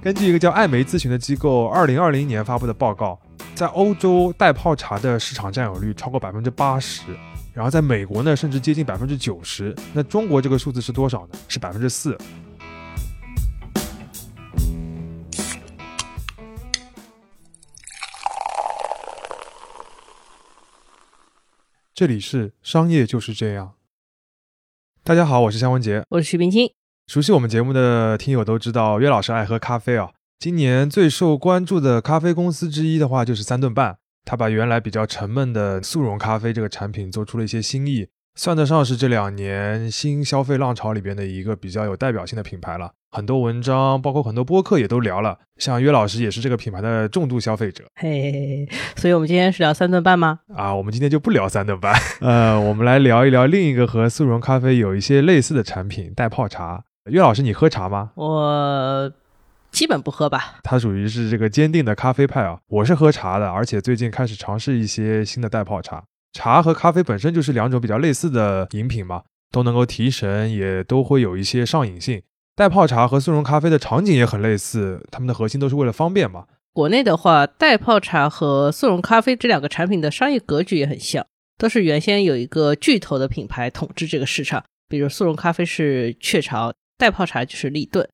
根据一个叫艾媒咨询的机构二零二零年发布的报告，在欧洲袋泡茶的市场占有率超过百分之八十，然后在美国呢甚至接近百分之九十。那中国这个数字是多少呢？是百分之四。这里是商业就是这样。大家好，我是向文杰，我是徐冰清。熟悉我们节目的听友都知道，岳老师爱喝咖啡啊。今年最受关注的咖啡公司之一的话，就是三顿半。他把原来比较沉闷的速溶咖啡这个产品做出了一些新意。算得上是这两年新消费浪潮里边的一个比较有代表性的品牌了。很多文章，包括很多播客也都聊了。像岳老师也是这个品牌的重度消费者。嘿，所以我们今天是聊三顿半吗？啊，我们今天就不聊三顿半。呃，我们来聊一聊另一个和速溶咖啡有一些类似的产品——袋泡茶。约老师，你喝茶吗？我基本不喝吧。他属于是这个坚定的咖啡派啊。我是喝茶的，而且最近开始尝试一些新的袋泡茶。茶和咖啡本身就是两种比较类似的饮品嘛，都能够提神，也都会有一些上瘾性。袋泡茶和速溶咖啡的场景也很类似，它们的核心都是为了方便嘛。国内的话，袋泡茶和速溶咖啡这两个产品的商业格局也很像，都是原先有一个巨头的品牌统治这个市场，比如速溶咖啡是雀巢，袋泡茶就是立顿。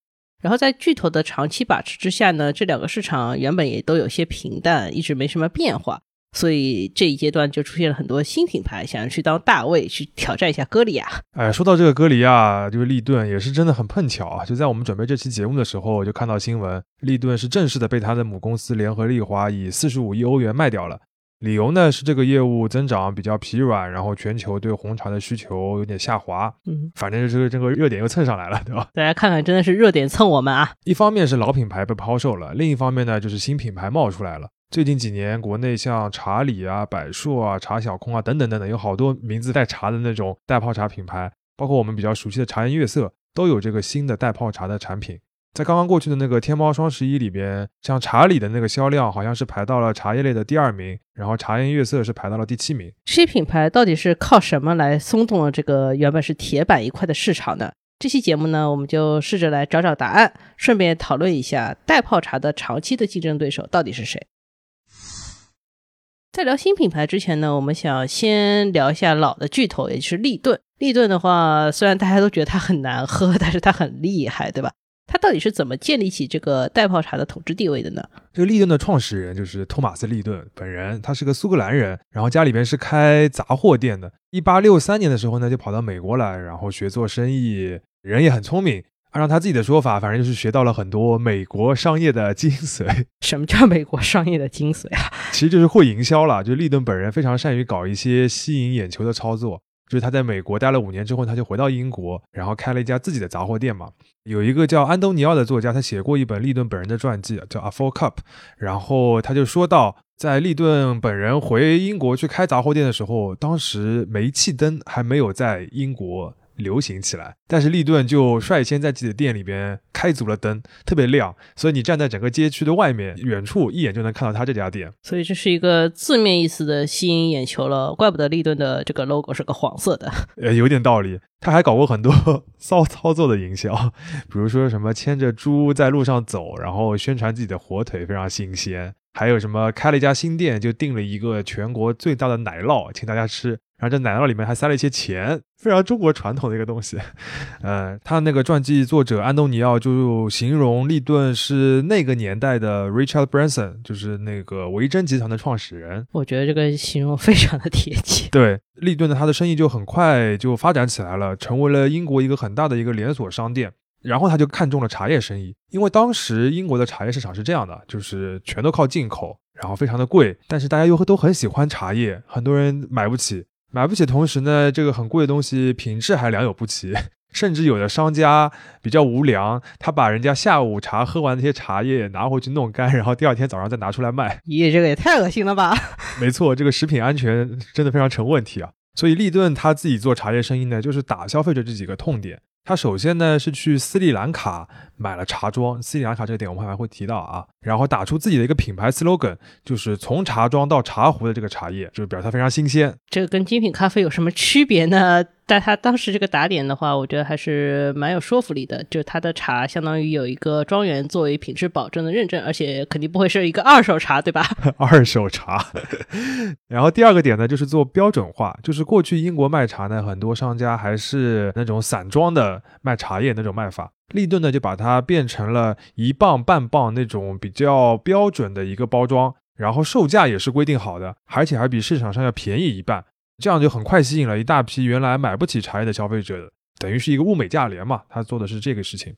然后在巨头的长期把持之下呢，这两个市场原本也都有些平淡，一直没什么变化。所以这一阶段就出现了很多新品牌，想要去当大卫，去挑战一下歌里亚。哎，说到这个歌里亚，就是立顿，也是真的很碰巧啊！就在我们准备这期节目的时候，我就看到新闻，立顿是正式的被他的母公司联合利华以四十五亿欧元卖掉了。理由呢是这个业务增长比较疲软，然后全球对红茶的需求有点下滑。嗯，反正就是这个热点又蹭上来了，对吧？大家看看，真的是热点蹭我们啊！一方面是老品牌被抛售了，另一方面呢就是新品牌冒出来了。最近几年，国内像茶里啊、百硕啊、茶小空啊等等等等，有好多名字带茶的那种袋泡茶品牌，包括我们比较熟悉的茶颜悦色，都有这个新的袋泡茶的产品。在刚刚过去的那个天猫双十一里边，像茶里的那个销量好像是排到了茶叶类的第二名，然后茶颜悦色是排到了第七名。这些品牌到底是靠什么来松动了这个原本是铁板一块的市场呢？这期节目呢，我们就试着来找找答案，顺便讨论一下袋泡茶的长期的竞争对手到底是谁。在聊新品牌之前呢，我们想先聊一下老的巨头，也就是立顿。立顿的话，虽然大家都觉得它很难喝，但是它很厉害，对吧？它到底是怎么建立起这个袋泡茶的统治地位的呢？这个利顿的创始人就是托马斯·利顿本人，他是个苏格兰人，然后家里边是开杂货店的。一八六三年的时候呢，就跑到美国来，然后学做生意，人也很聪明。按照他自己的说法，反正就是学到了很多美国商业的精髓。什么叫美国商业的精髓啊？其实就是会营销了。就利顿本人非常善于搞一些吸引眼球的操作。就是他在美国待了五年之后，他就回到英国，然后开了一家自己的杂货店嘛。有一个叫安东尼奥的作家，他写过一本利顿本人的传记，叫《A Full Cup》。然后他就说到，在利顿本人回英国去开杂货店的时候，当时煤气灯还没有在英国。流行起来，但是利顿就率先在自己的店里边开足了灯，特别亮，所以你站在整个街区的外面，远处一眼就能看到他这家店。所以这是一个字面意思的吸引眼球了，怪不得利顿的这个 logo 是个黄色的。呃，有点道理。他还搞过很多骚操作的营销，比如说什么牵着猪在路上走，然后宣传自己的火腿非常新鲜，还有什么开了一家新店就订了一个全国最大的奶酪，请大家吃。然后这奶酪里面还塞了一些钱，非常中国传统的一个东西。呃，他那个传记作者安东尼奥就形容利顿是那个年代的 Richard Branson，就是那个维珍集团的创始人。我觉得这个形容非常的贴切。对，利顿的他的生意就很快就发展起来了，成为了英国一个很大的一个连锁商店。然后他就看中了茶叶生意，因为当时英国的茶叶市场是这样的，就是全都靠进口，然后非常的贵，但是大家又都很喜欢茶叶，很多人买不起。买不起，同时呢，这个很贵的东西品质还良莠不齐，甚至有的商家比较无良，他把人家下午茶喝完那些茶叶拿回去弄干，然后第二天早上再拿出来卖。咦，这个也太恶心了吧！没错，这个食品安全真的非常成问题啊。所以利顿他自己做茶叶生意呢，就是打消费者这几个痛点。他首先呢是去斯里兰卡买了茶庄，斯里兰卡这个点我们还会提到啊，然后打出自己的一个品牌 slogan，就是从茶庄到茶壶的这个茶叶，就是表示它非常新鲜。这个跟精品咖啡有什么区别呢？但他当时这个打点的话，我觉得还是蛮有说服力的。就是他的茶相当于有一个庄园作为品质保证的认证，而且肯定不会是一个二手茶，对吧？二手茶。然后第二个点呢，就是做标准化，就是过去英国卖茶呢，很多商家还是那种散装的卖茶叶那种卖法，立顿呢就把它变成了一磅半磅那种比较标准的一个包装，然后售价也是规定好的，而且还比市场上要便宜一半。这样就很快吸引了一大批原来买不起茶叶的消费者，等于是一个物美价廉嘛。他做的是这个事情，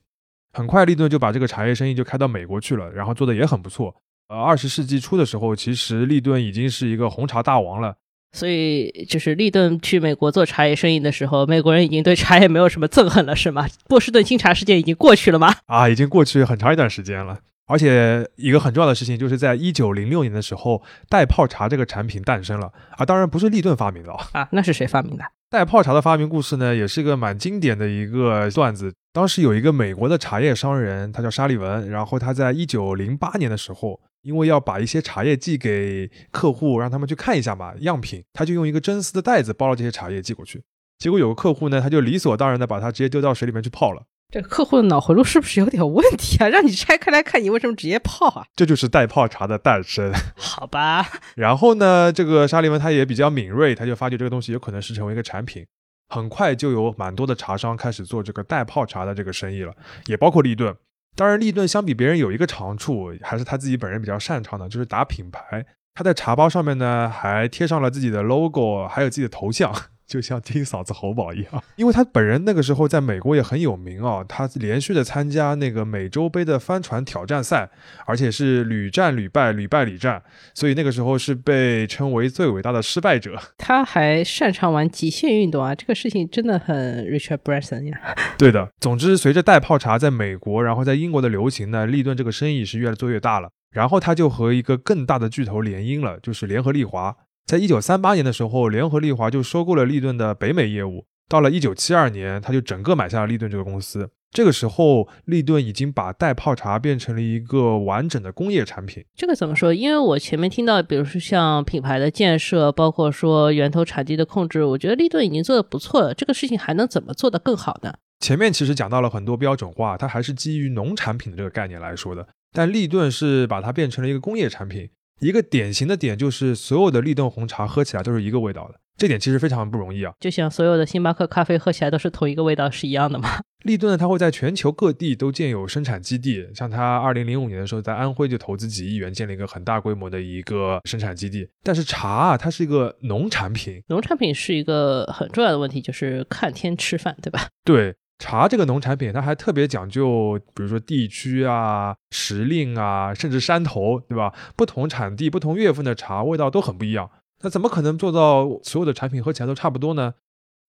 很快利顿就把这个茶叶生意就开到美国去了，然后做的也很不错。呃，二十世纪初的时候，其实利顿已经是一个红茶大王了。所以，就是利顿去美国做茶叶生意的时候，美国人已经对茶叶没有什么憎恨了，是吗？波士顿清茶事件已经过去了吗？啊，已经过去很长一段时间了。而且一个很重要的事情，就是在一九零六年的时候，袋泡茶这个产品诞生了啊！当然不是利顿发明的啊，那是谁发明的？袋泡茶的发明故事呢，也是一个蛮经典的一个段子。当时有一个美国的茶叶商人，他叫沙利文，然后他在一九零八年的时候，因为要把一些茶叶寄给客户，让他们去看一下嘛样品，他就用一个真丝的袋子包了这些茶叶寄过去。结果有个客户呢，他就理所当然的把它直接丢到水里面去泡了。这个客户的脑回路是不是有点问题啊？让你拆开来看，你为什么直接泡啊？这就是袋泡茶的诞生。好吧。然后呢，这个沙利文他也比较敏锐，他就发觉这个东西有可能是成为一个产品。很快就有蛮多的茶商开始做这个袋泡茶的这个生意了，也包括利顿。当然，利顿相比别人有一个长处，还是他自己本人比较擅长的，就是打品牌。他在茶包上面呢，还贴上了自己的 logo，还有自己的头像。就像听嫂子喉宝一样，因为他本人那个时候在美国也很有名啊，他连续的参加那个美洲杯的帆船挑战赛，而且是屡战屡败，屡败屡战，所以那个时候是被称为最伟大的失败者。他还擅长玩极限运动啊，这个事情真的很 Richard Branson 呀。对的，总之随着袋泡茶在美国，然后在英国的流行呢，利顿这个生意是越做越大了，然后他就和一个更大的巨头联姻了，就是联合利华。在一九三八年的时候，联合利华就收购了利顿的北美业务。到了一九七二年，他就整个买下了利顿这个公司。这个时候，利顿已经把袋泡茶变成了一个完整的工业产品。这个怎么说？因为我前面听到，比如说像品牌的建设，包括说源头产地的控制，我觉得利顿已经做得不错了。这个事情还能怎么做得更好呢？前面其实讲到了很多标准化，它还是基于农产品的这个概念来说的。但利顿是把它变成了一个工业产品。一个典型的点就是，所有的立顿红茶喝起来都是一个味道的，这点其实非常不容易啊。就像所有的星巴克咖啡喝起来都是同一个味道是一样的吗？立顿呢，它会在全球各地都建有生产基地，像它二零零五年的时候在安徽就投资几亿元建了一个很大规模的一个生产基地。但是茶啊，它是一个农产品，农产品是一个很重要的问题，就是看天吃饭，对吧？对。茶这个农产品，它还特别讲究，比如说地区啊、时令啊，甚至山头，对吧？不同产地、不同月份的茶味道都很不一样。那怎么可能做到所有的产品喝起来都差不多呢？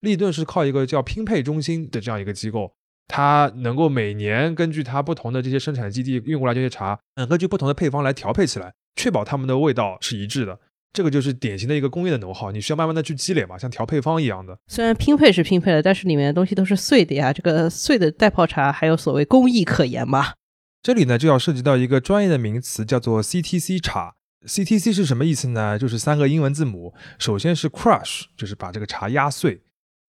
立顿是靠一个叫拼配中心的这样一个机构，它能够每年根据它不同的这些生产基地运过来这些茶，嗯，根据不同的配方来调配起来，确保它们的味道是一致的。这个就是典型的一个工业的能耗，你需要慢慢的去积累嘛，像调配方一样的。虽然拼配是拼配了，但是里面的东西都是碎的呀。这个碎的袋泡茶还有所谓工艺可言吗？这里呢就要涉及到一个专业的名词，叫做 CTC 茶。CTC 是什么意思呢？就是三个英文字母，首先是 crush，就是把这个茶压碎；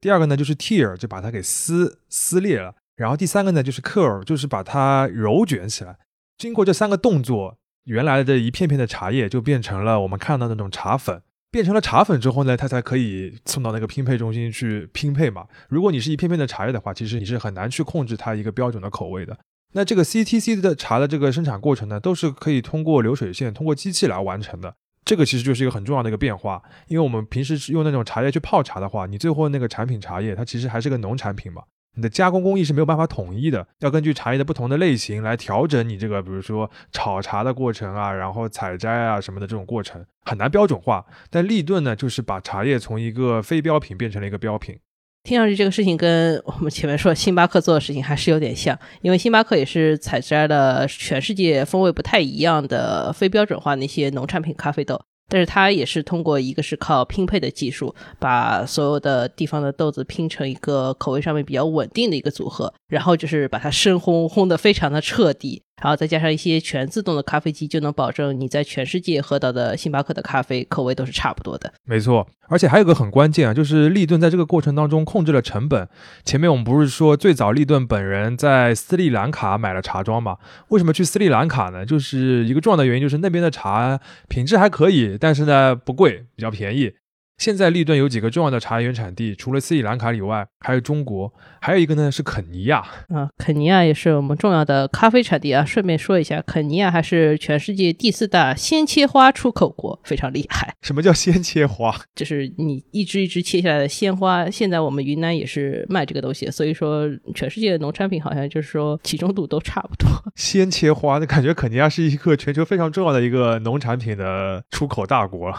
第二个呢就是 tear，就把它给撕撕裂了；然后第三个呢就是 curl，就是把它揉卷起来。经过这三个动作。原来的一片片的茶叶就变成了我们看到那种茶粉，变成了茶粉之后呢，它才可以送到那个拼配中心去拼配嘛。如果你是一片片的茶叶的话，其实你是很难去控制它一个标准的口味的。那这个 CTC 的茶的这个生产过程呢，都是可以通过流水线、通过机器来完成的。这个其实就是一个很重要的一个变化，因为我们平时用那种茶叶去泡茶的话，你最后那个产品茶叶它其实还是个农产品嘛。你的加工工艺是没有办法统一的，要根据茶叶的不同的类型来调整你这个，比如说炒茶的过程啊，然后采摘啊什么的这种过程很难标准化。但立顿呢，就是把茶叶从一个非标品变成了一个标品。听上去这个事情跟我们前面说星巴克做的事情还是有点像，因为星巴克也是采摘了全世界风味不太一样的非标准化那些农产品咖啡豆。但是它也是通过一个是靠拼配的技术，把所有的地方的豆子拼成一个口味上面比较稳定的一个组合，然后就是把它深烘，烘的非常的彻底。然后再加上一些全自动的咖啡机，就能保证你在全世界喝到的星巴克的咖啡口味都是差不多的。没错，而且还有个很关键啊，就是利顿在这个过程当中控制了成本。前面我们不是说最早利顿本人在斯里兰卡买了茶庄吗？为什么去斯里兰卡呢？就是一个重要的原因，就是那边的茶品质还可以，但是呢不贵，比较便宜。现在利顿有几个重要的茶园产地，除了斯里兰卡以外，还有中国，还有一个呢是肯尼亚啊。肯尼亚也是我们重要的咖啡产地啊。顺便说一下，肯尼亚还是全世界第四大鲜切花出口国，非常厉害。什么叫鲜切花？就是你一支一支切下来的鲜花。现在我们云南也是卖这个东西，所以说全世界的农产品好像就是说集中度都差不多。鲜切花，那感觉肯尼亚是一个全球非常重要的一个农产品的出口大国。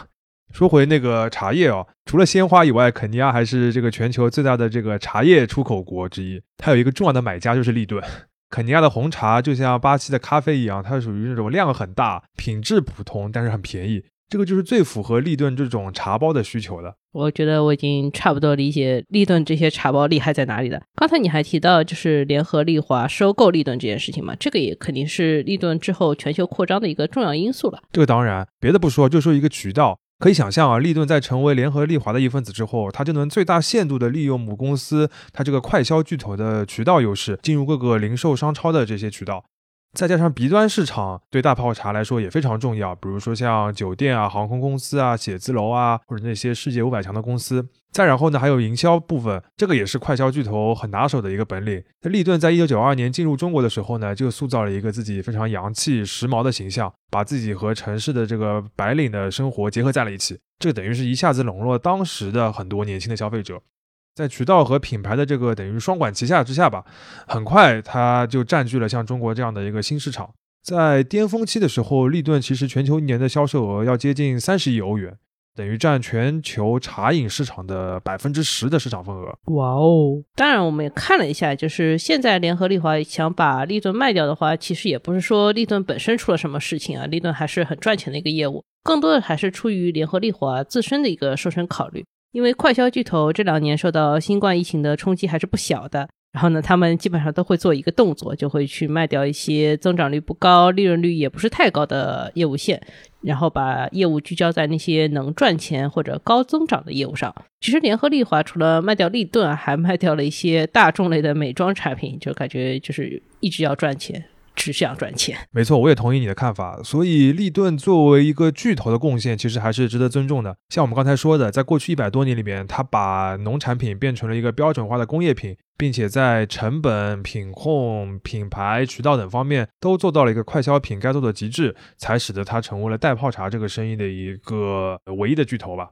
说回那个茶叶哦，除了鲜花以外，肯尼亚还是这个全球最大的这个茶叶出口国之一。它有一个重要的买家就是利顿。肯尼亚的红茶就像巴西的咖啡一样，它属于那种量很大、品质普通，但是很便宜。这个就是最符合利顿这种茶包的需求的。我觉得我已经差不多理解利顿这些茶包厉害在哪里了。刚才你还提到就是联合利华收购利顿这件事情嘛，这个也肯定是利顿之后全球扩张的一个重要因素了。这个当然，别的不说，就说一个渠道。可以想象啊，利顿在成为联合利华的一份子之后，它就能最大限度地利用母公司它这个快销巨头的渠道优势，进入各个零售商超的这些渠道。再加上 B 端市场对大泡茶来说也非常重要，比如说像酒店啊、航空公司啊、写字楼啊，或者那些世界五百强的公司。再然后呢，还有营销部分，这个也是快销巨头很拿手的一个本领。那利顿在一九九二年进入中国的时候呢，就塑造了一个自己非常洋气、时髦的形象，把自己和城市的这个白领的生活结合在了一起。这等于是一下子笼络当时的很多年轻的消费者。在渠道和品牌的这个等于双管齐下之下吧，很快它就占据了像中国这样的一个新市场。在巅峰期的时候，利顿其实全球一年的销售额要接近三十亿欧元，等于占全球茶饮市场的百分之十的市场份额。哇哦！当然，我们也看了一下，就是现在联合利华想把利顿卖掉的话，其实也不是说利顿本身出了什么事情啊，利顿还是很赚钱的一个业务，更多的还是出于联合利华自身的一个瘦身考虑。因为快消巨头这两年受到新冠疫情的冲击还是不小的，然后呢，他们基本上都会做一个动作，就会去卖掉一些增长率不高、利润率也不是太高的业务线，然后把业务聚焦在那些能赚钱或者高增长的业务上。其实联合利华除了卖掉利顿，还卖掉了一些大众类的美妆产品，就感觉就是一直要赚钱。只想赚钱，没错，我也同意你的看法。所以，利顿作为一个巨头的贡献，其实还是值得尊重的。像我们刚才说的，在过去一百多年里面，它把农产品变成了一个标准化的工业品，并且在成本、品控、品牌、渠道等方面都做到了一个快消品该做的极致，才使得它成为了代泡茶这个生意的一个唯一的巨头吧。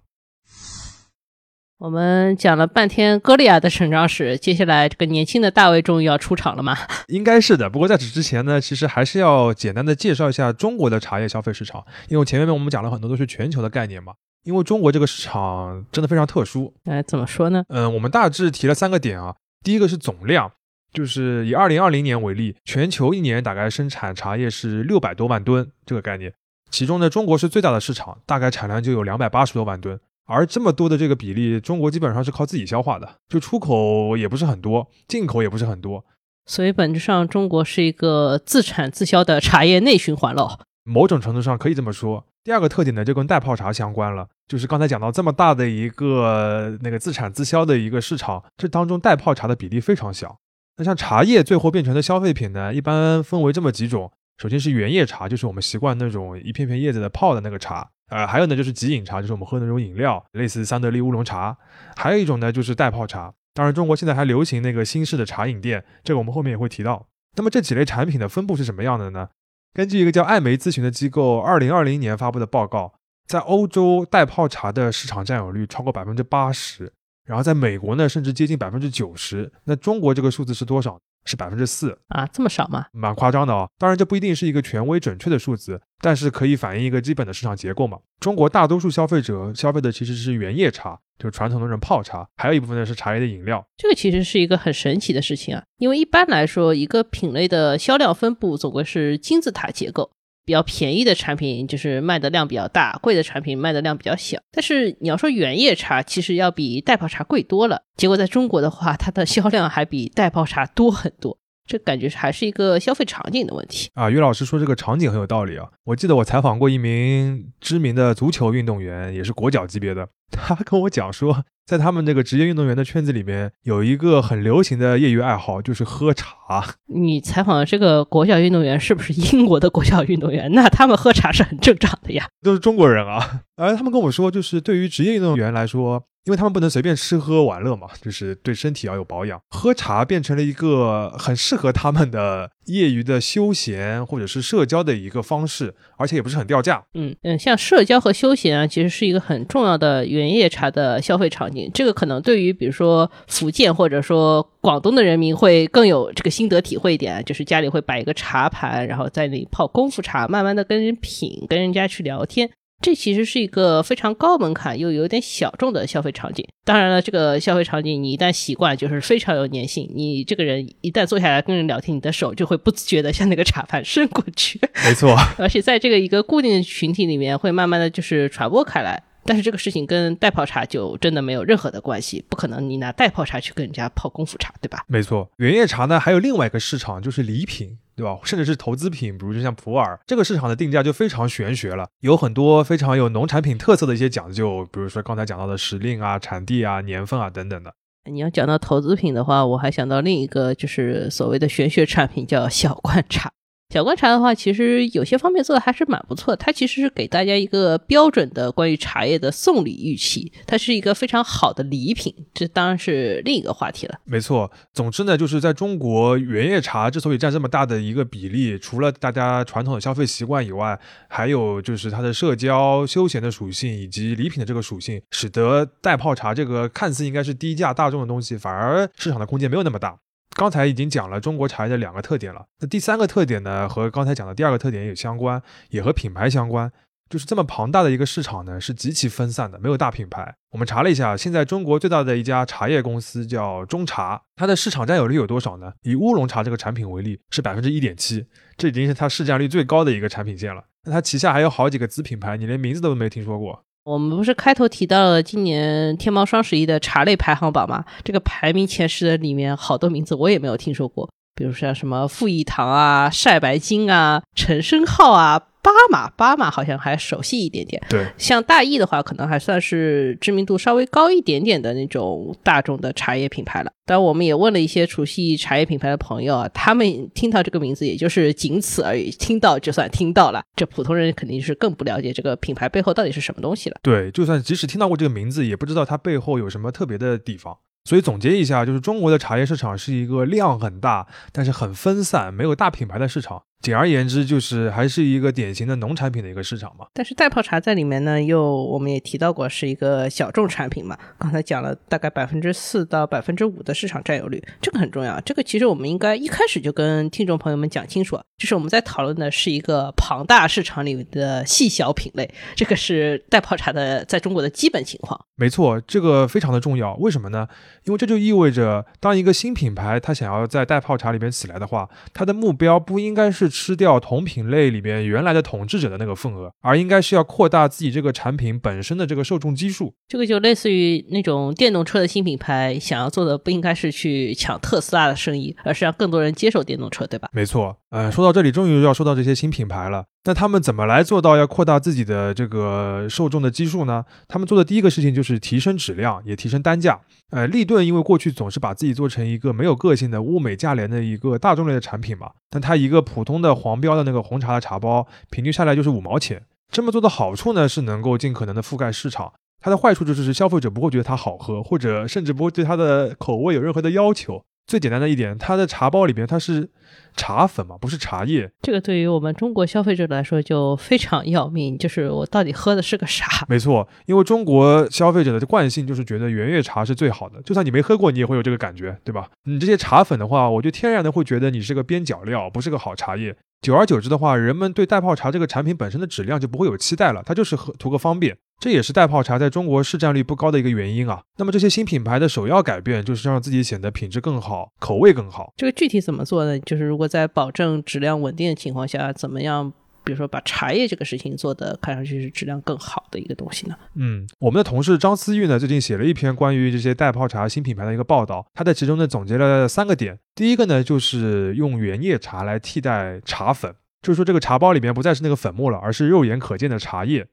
我们讲了半天歌利亚的成长史，接下来这个年轻的大卫终于要出场了吗？应该是的。不过在此之前呢，其实还是要简单的介绍一下中国的茶叶消费市场，因为前面我们讲了很多都是全球的概念嘛。因为中国这个市场真的非常特殊。哎，怎么说呢？嗯，我们大致提了三个点啊。第一个是总量，就是以二零二零年为例，全球一年大概生产茶叶是六百多万吨这个概念，其中呢，中国是最大的市场，大概产量就有两百八十多万吨。而这么多的这个比例，中国基本上是靠自己消化的，就出口也不是很多，进口也不是很多，所以本质上中国是一个自产自销的茶叶内循环了。某种程度上可以这么说。第二个特点呢，就跟代泡茶相关了，就是刚才讲到这么大的一个那个自产自销的一个市场，这当中代泡茶的比例非常小。那像茶叶最后变成的消费品呢，一般分为这么几种，首先是原叶茶，就是我们习惯那种一片片叶子的泡的那个茶。呃，还有呢，就是即饮茶，就是我们喝的那种饮料，类似三得利乌龙茶。还有一种呢，就是代泡茶。当然，中国现在还流行那个新式的茶饮店，这个我们后面也会提到。那么这几类产品的分布是什么样的呢？根据一个叫艾媒咨询的机构二零二零年发布的报告，在欧洲代泡茶的市场占有率超过百分之八十，然后在美国呢，甚至接近百分之九十。那中国这个数字是多少？是百分之四啊，这么少吗？蛮夸张的哦。当然，这不一定是一个权威准确的数字，但是可以反映一个基本的市场结构嘛。中国大多数消费者消费的其实是原叶茶，就是传统的那种泡茶，还有一部分呢是茶叶的饮料。这个其实是一个很神奇的事情啊，因为一般来说，一个品类的销量分布总归是金字塔结构。比较便宜的产品就是卖的量比较大，贵的产品卖的量比较小。但是你要说原叶茶，其实要比袋泡茶贵多了。结果在中国的话，它的销量还比袋泡茶多很多。这感觉还是一个消费场景的问题啊。于老师说这个场景很有道理啊。我记得我采访过一名知名的足球运动员，也是国脚级别的，他跟我讲说。在他们这个职业运动员的圈子里面，有一个很流行的业余爱好，就是喝茶。你采访的这个国脚运动员是不是英国的国脚运动员？那他们喝茶是很正常的呀，都是中国人啊。而他们跟我说，就是对于职业运动员来说。因为他们不能随便吃喝玩乐嘛，就是对身体要有保养。喝茶变成了一个很适合他们的业余的休闲或者是社交的一个方式，而且也不是很掉价。嗯嗯，像社交和休闲啊，其实是一个很重要的原叶茶的消费场景。这个可能对于比如说福建或者说广东的人民会更有这个心得体会一点，就是家里会摆一个茶盘，然后在那里泡功夫茶，慢慢的跟人品，跟人家去聊天。这其实是一个非常高门槛又有点小众的消费场景。当然了，这个消费场景你一旦习惯，就是非常有粘性。你这个人一旦坐下来跟人聊天，你的手就会不自觉的向那个茶盘伸过去。没错，而且在这个一个固定的群体里面，会慢慢的就是传播开来。但是这个事情跟代泡茶就真的没有任何的关系，不可能你拿代泡茶去跟人家泡功夫茶，对吧？没错，原叶茶呢还有另外一个市场就是礼品。对吧？甚至是投资品，比如就像普洱这个市场的定价就非常玄学了，有很多非常有农产品特色的一些讲究，比如说刚才讲到的时令啊、产地啊、年份啊等等的。你要讲到投资品的话，我还想到另一个就是所谓的玄学产品，叫小罐茶。小观察的话，其实有些方面做的还是蛮不错的。它其实是给大家一个标准的关于茶叶的送礼预期，它是一个非常好的礼品。这当然是另一个话题了。没错，总之呢，就是在中国原叶茶之所以占这么大的一个比例，除了大家传统的消费习惯以外，还有就是它的社交休闲的属性以及礼品的这个属性，使得袋泡茶这个看似应该是低价大众的东西，反而市场的空间没有那么大。刚才已经讲了中国茶叶的两个特点了，那第三个特点呢，和刚才讲的第二个特点也相关，也和品牌相关。就是这么庞大的一个市场呢，是极其分散的，没有大品牌。我们查了一下，现在中国最大的一家茶叶公司叫中茶，它的市场占有率有多少呢？以乌龙茶这个产品为例，是百分之一点七，这已经是它市占率最高的一个产品线了。那它旗下还有好几个子品牌，你连名字都没听说过。我们不是开头提到了今年天猫双十一的茶类排行榜吗？这个排名前十的里面，好多名字我也没有听说过，比如像什么富益堂啊、晒白金啊、陈升号啊。巴马，巴马好像还熟悉一点点。对，像大益的话，可能还算是知名度稍微高一点点的那种大众的茶叶品牌了。但我们也问了一些熟悉茶叶品牌的朋友啊，他们听到这个名字也就是仅此而已，听到就算听到了。这普通人肯定是更不了解这个品牌背后到底是什么东西了。对，就算即使听到过这个名字，也不知道它背后有什么特别的地方。所以总结一下，就是中国的茶叶市场是一个量很大，但是很分散，没有大品牌的市场。简而言之，就是还是一个典型的农产品的一个市场嘛。但是袋泡茶在里面呢，又我们也提到过，是一个小众产品嘛。刚才讲了大概百分之四到百分之五的市场占有率，这个很重要。这个其实我们应该一开始就跟听众朋友们讲清楚，就是我们在讨论的是一个庞大市场里的细小品类，这个是袋泡茶的在中国的基本情况。没错，这个非常的重要。为什么呢？因为这就意味着，当一个新品牌它想要在袋泡茶里面起来的话，它的目标不应该是。吃掉同品类里边原来的统治者的那个份额，而应该是要扩大自己这个产品本身的这个受众基数。这个就类似于那种电动车的新品牌想要做的，不应该是去抢特斯拉的生意，而是让更多人接受电动车，对吧？没错。呃，说到这里，终于要说到这些新品牌了。那他们怎么来做到要扩大自己的这个受众的基数呢？他们做的第一个事情就是提升质量，也提升单价。呃，立顿因为过去总是把自己做成一个没有个性的物美价廉的一个大众类的产品嘛，但它一个普通的黄标的那个红茶的茶包，平均下来就是五毛钱。这么做的好处呢，是能够尽可能的覆盖市场。它的坏处就是消费者不会觉得它好喝，或者甚至不会对它的口味有任何的要求。最简单的一点，它的茶包里边它是茶粉嘛，不是茶叶。这个对于我们中国消费者来说就非常要命，就是我到底喝的是个啥？没错，因为中国消费者的惯性就是觉得圆月茶是最好的，就算你没喝过，你也会有这个感觉，对吧？你这些茶粉的话，我就天然的会觉得你是个边角料，不是个好茶叶。久而久之的话，人们对袋泡茶这个产品本身的质量就不会有期待了，它就是喝图个方便，这也是袋泡茶在中国市占率不高的一个原因啊。那么这些新品牌的首要改变就是让自己显得品质更好，口味更好。这个具体怎么做呢？就是如果在保证质量稳定的情况下，怎么样？比如说把茶叶这个事情做的看上去是质量更好的一个东西呢？嗯，我们的同事张思玉呢，最近写了一篇关于这些代泡茶新品牌的一个报道，他在其中呢总结了三个点。第一个呢，就是用原叶茶来替代茶粉，就是说这个茶包里面不再是那个粉末了，而是肉眼可见的茶叶。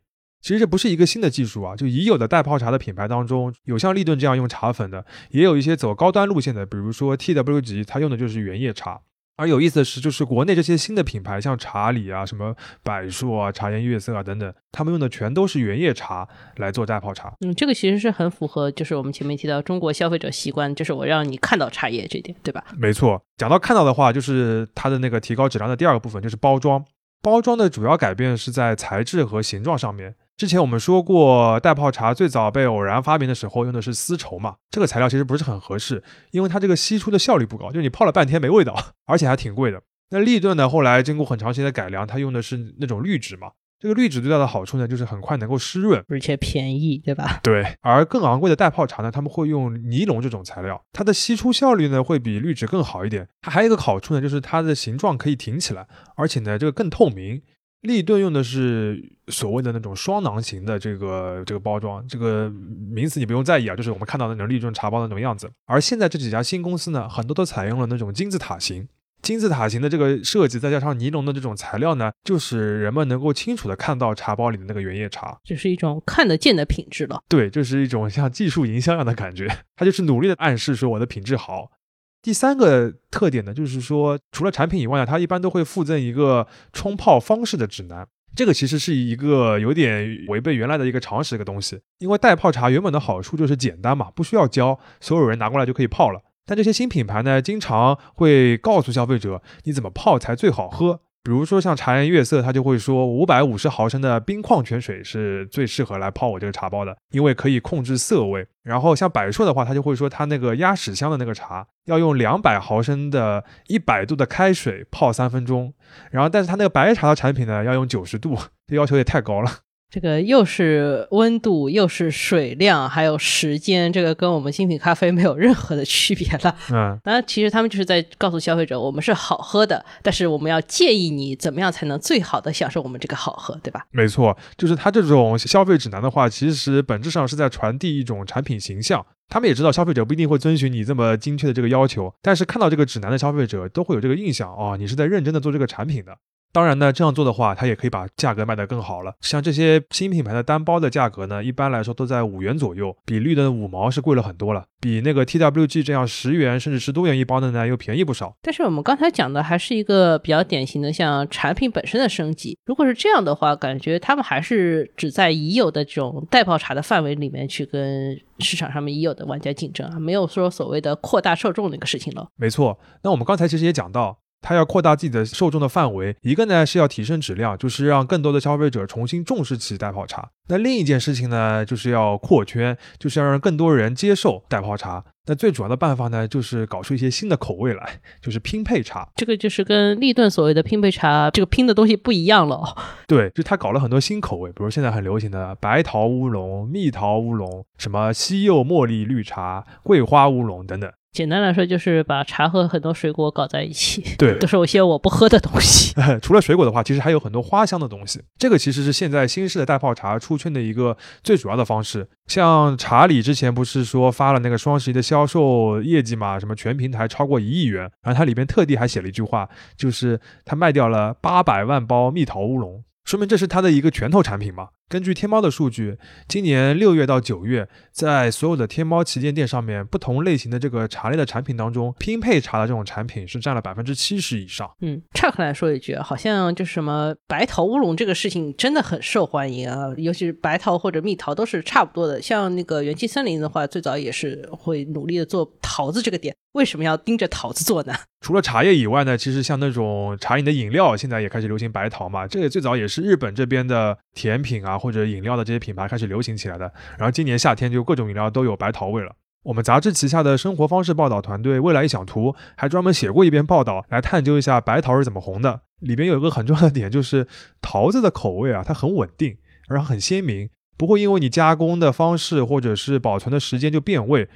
其实这不是一个新的技术啊，就已有的袋泡茶的品牌当中，有像立顿这样用茶粉的，也有一些走高端路线的，比如说 TW 级，它用的就是原叶茶。而有意思的是，就是国内这些新的品牌，像茶里啊、什么柏树啊、茶颜悦色啊等等，他们用的全都是原叶茶来做袋泡茶。嗯，这个其实是很符合，就是我们前面提到中国消费者习惯，就是我让你看到茶叶这点，对吧？没错，讲到看到的话，就是它的那个提高质量的第二个部分就是包装。包装的主要改变是在材质和形状上面。之前我们说过，袋泡茶最早被偶然发明的时候用的是丝绸嘛，这个材料其实不是很合适，因为它这个吸出的效率不高，就是你泡了半天没味道，而且还挺贵的。那立顿呢，后来经过很长时间的改良，它用的是那种滤纸嘛，这个滤纸最大的好处呢，就是很快能够湿润，而且便宜，对吧？对。而更昂贵的袋泡茶呢，他们会用尼龙这种材料，它的吸出效率呢会比滤纸更好一点。它还有一个好处呢，就是它的形状可以挺起来，而且呢这个更透明。立顿用的是所谓的那种双囊型的这个这个包装，这个名词你不用在意啊，就是我们看到的那种立顿茶包的那种样子。而现在这几家新公司呢，很多都采用了那种金字塔型，金字塔型的这个设计，再加上尼龙的这种材料呢，就使人们能够清楚的看到茶包里的那个原叶茶，这是一种看得见的品质了。对，就是一种像技术营销一样的感觉，它就是努力的暗示说我的品质好。第三个特点呢，就是说，除了产品以外呢，它一般都会附赠一个冲泡方式的指南。这个其实是一个有点违背原来的一个常识一个东西，因为袋泡茶原本的好处就是简单嘛，不需要教，所有人拿过来就可以泡了。但这些新品牌呢，经常会告诉消费者你怎么泡才最好喝。比如说像茶颜悦色，他就会说五百五十毫升的冰矿泉水是最适合来泡我这个茶包的，因为可以控制色味。然后像柏树的话，他就会说他那个鸭屎香的那个茶要用两百毫升的一百度的开水泡三分钟。然后但是他那个白茶的产品呢，要用九十度，这要求也太高了。这个又是温度，又是水量，还有时间，这个跟我们精品咖啡没有任何的区别了。嗯，当然，其实他们就是在告诉消费者，我们是好喝的，但是我们要建议你怎么样才能最好的享受我们这个好喝，对吧？没错，就是他这种消费指南的话，其实本质上是在传递一种产品形象。他们也知道消费者不一定会遵循你这么精确的这个要求，但是看到这个指南的消费者都会有这个印象哦，你是在认真的做这个产品的。当然呢，这样做的话，它也可以把价格卖得更好了。像这些新品牌的单包的价格呢，一般来说都在五元左右，比绿的五毛是贵了很多了。比那个 TWG 这样十元甚至十多元一包的呢，又便宜不少。但是我们刚才讲的还是一个比较典型的像产品本身的升级。如果是这样的话，感觉他们还是只在已有的这种代泡茶的范围里面去跟市场上面已有的玩家竞争啊，没有说所谓的扩大受众那个事情了。没错，那我们刚才其实也讲到。它要扩大自己的受众的范围，一个呢是要提升质量，就是让更多的消费者重新重视起代泡茶。那另一件事情呢，就是要扩圈，就是要让更多人接受代泡茶。那最主要的办法呢，就是搞出一些新的口味来，就是拼配茶。这个就是跟立顿所谓的拼配茶，这个拼的东西不一样了。对，就他搞了很多新口味，比如现在很流行的白桃乌龙、蜜桃乌龙、什么西柚茉莉绿茶、桂花乌龙等等。简单来说，就是把茶和很多水果搞在一起，对，都是有些我不喝的东西。除了水果的话，其实还有很多花香的东西。这个其实是现在新式的袋泡茶出圈的一个最主要的方式。像茶里之前不是说发了那个双十一的销售业绩嘛，什么全平台超过一亿元，然后它里边特地还写了一句话，就是它卖掉了八百万包蜜桃乌龙。说明这是它的一个拳头产品嘛？根据天猫的数据，今年六月到九月，在所有的天猫旗舰店上面，不同类型的这个茶类的产品当中，拼配茶的这种产品是占了百分之七十以上。嗯，岔开来说一句，好像就是什么白桃乌龙这个事情真的很受欢迎啊，尤其是白桃或者蜜桃都是差不多的。像那个元气森林的话，最早也是会努力的做桃子这个点。为什么要盯着桃子做呢？除了茶叶以外呢，其实像那种茶饮的饮料，现在也开始流行白桃嘛。这个最早也是日本这边的甜品啊或者饮料的这些品牌开始流行起来的。然后今年夏天就各种饮料都有白桃味了。我们杂志旗下的生活方式报道团队未来一想图还专门写过一篇报道来探究一下白桃是怎么红的。里边有一个很重要的点就是桃子的口味啊，它很稳定，然后很鲜明，不会因为你加工的方式或者是保存的时间就变味。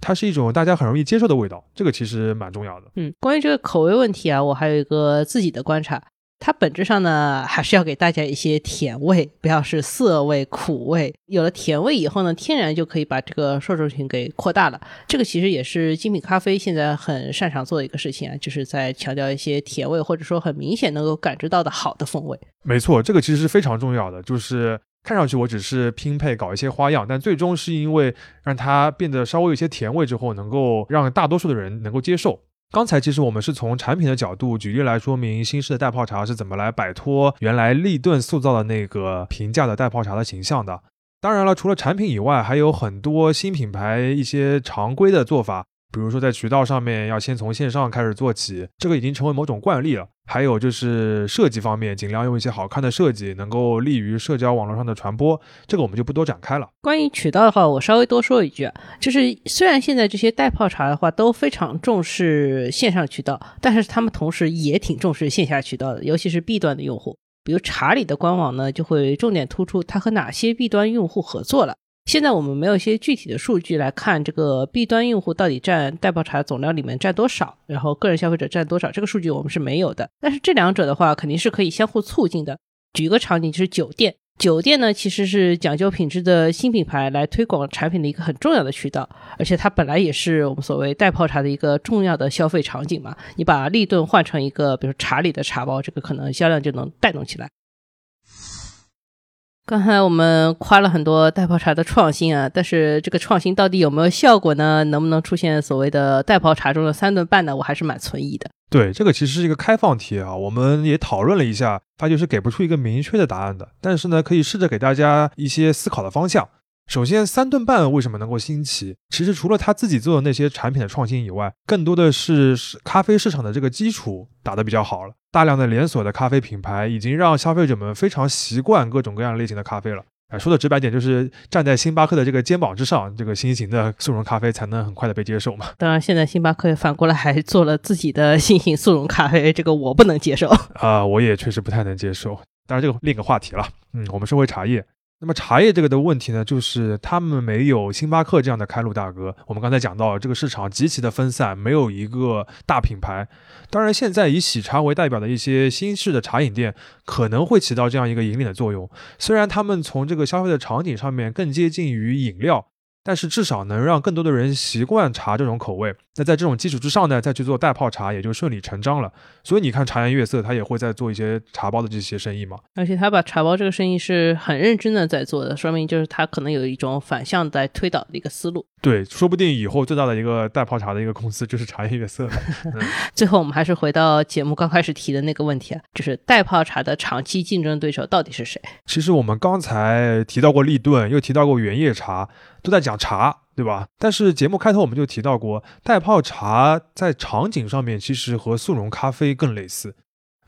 它是一种大家很容易接受的味道，这个其实蛮重要的。嗯，关于这个口味问题啊，我还有一个自己的观察。它本质上呢，还是要给大家一些甜味，不要是涩味、苦味。有了甜味以后呢，天然就可以把这个受众群给扩大了。这个其实也是精品咖啡现在很擅长做的一个事情啊，就是在强调一些甜味，或者说很明显能够感知到的好的风味。没错，这个其实是非常重要的，就是看上去我只是拼配搞一些花样，但最终是因为让它变得稍微有些甜味之后，能够让大多数的人能够接受。刚才其实我们是从产品的角度举例来说明新式的袋泡茶是怎么来摆脱原来立顿塑造的那个平价的袋泡茶的形象的。当然了，除了产品以外，还有很多新品牌一些常规的做法。比如说，在渠道上面要先从线上开始做起，这个已经成为某种惯例了。还有就是设计方面，尽量用一些好看的设计，能够利于社交网络上的传播。这个我们就不多展开了。关于渠道的话，我稍微多说一句啊，就是虽然现在这些代泡茶的话都非常重视线上渠道，但是他们同时也挺重视线下渠道的，尤其是 B 端的用户。比如茶里的官网呢，就会重点突出它和哪些 B 端用户合作了。现在我们没有一些具体的数据来看这个 B 端用户到底占代泡茶总量里面占多少，然后个人消费者占多少，这个数据我们是没有的。但是这两者的话肯定是可以相互促进的。举一个场景，就是酒店，酒店呢其实是讲究品质的新品牌来推广产品的一个很重要的渠道，而且它本来也是我们所谓代泡茶的一个重要的消费场景嘛。你把立顿换成一个比如茶里的茶包，这个可能销量就能带动起来。刚才我们夸了很多袋泡茶的创新啊，但是这个创新到底有没有效果呢？能不能出现所谓的袋泡茶中的三顿半呢？我还是蛮存疑的。对，这个其实是一个开放题啊，我们也讨论了一下，发觉是给不出一个明确的答案的。但是呢，可以试着给大家一些思考的方向。首先，三顿半为什么能够兴起？其实除了他自己做的那些产品的创新以外，更多的是咖啡市场的这个基础打得比较好了。大量的连锁的咖啡品牌已经让消费者们非常习惯各种各样类型的咖啡了。哎，说的直白点，就是站在星巴克的这个肩膀之上，这个新型的速溶咖啡才能很快的被接受嘛。当然，现在星巴克反过来还做了自己的新型速溶咖啡，这个我不能接受啊，我也确实不太能接受。当然，这个另一个话题了。嗯，我们说回茶叶。那么茶叶这个的问题呢，就是他们没有星巴克这样的开路大哥。我们刚才讲到，这个市场极其的分散，没有一个大品牌。当然，现在以喜茶为代表的一些新式的茶饮店，可能会起到这样一个引领的作用。虽然他们从这个消费的场景上面更接近于饮料。但是至少能让更多的人习惯茶这种口味。那在这种基础之上呢，再去做袋泡茶，也就顺理成章了。所以你看，茶颜悦色，他也会在做一些茶包的这些生意嘛。而且他把茶包这个生意是很认真的在做的，说明就是他可能有一种反向在推导的一个思路。对，说不定以后最大的一个袋泡茶的一个公司就是茶颜悦色。最后我们还是回到节目刚开始提的那个问题啊，就是袋泡茶的长期竞争对手到底是谁？其实我们刚才提到过立顿，又提到过原叶茶。都在讲茶，对吧？但是节目开头我们就提到过，袋泡茶在场景上面其实和速溶咖啡更类似。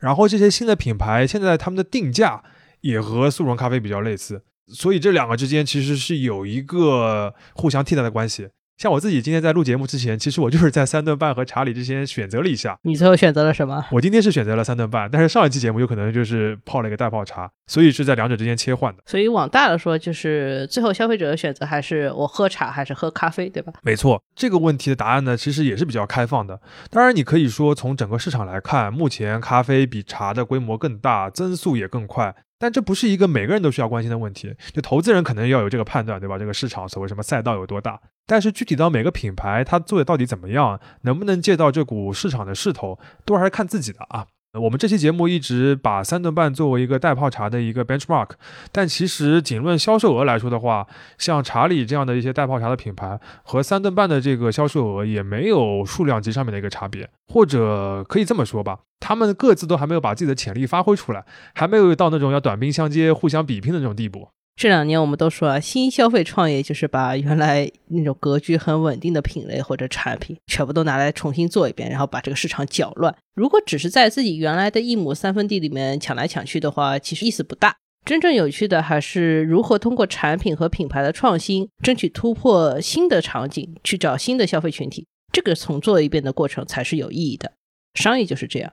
然后这些新的品牌现在他们的定价也和速溶咖啡比较类似，所以这两个之间其实是有一个互相替代的关系。像我自己今天在录节目之前，其实我就是在三顿半和茶里之间选择了一下。你最后选择了什么？我今天是选择了三顿半，但是上一期节目有可能就是泡了一个袋泡茶，所以是在两者之间切换的。所以往大了说，就是最后消费者的选择还是我喝茶还是喝咖啡，对吧？没错，这个问题的答案呢，其实也是比较开放的。当然，你可以说从整个市场来看，目前咖啡比茶的规模更大，增速也更快。但这不是一个每个人都需要关心的问题，就投资人可能要有这个判断，对吧？这个市场所谓什么赛道有多大？但是具体到每个品牌，它做的到底怎么样，能不能借到这股市场的势头，都还是看自己的啊。我们这期节目一直把三顿半作为一个代泡茶的一个 benchmark，但其实仅论销售额来说的话，像查理这样的一些代泡茶的品牌和三顿半的这个销售额也没有数量级上面的一个差别，或者可以这么说吧，他们各自都还没有把自己的潜力发挥出来，还没有到那种要短兵相接、互相比拼的那种地步。这两年我们都说啊，新消费创业就是把原来那种格局很稳定的品类或者产品全部都拿来重新做一遍，然后把这个市场搅乱。如果只是在自己原来的一亩三分地里面抢来抢去的话，其实意思不大。真正有趣的还是如何通过产品和品牌的创新，争取突破新的场景，去找新的消费群体。这个重做一遍的过程才是有意义的。商业就是这样。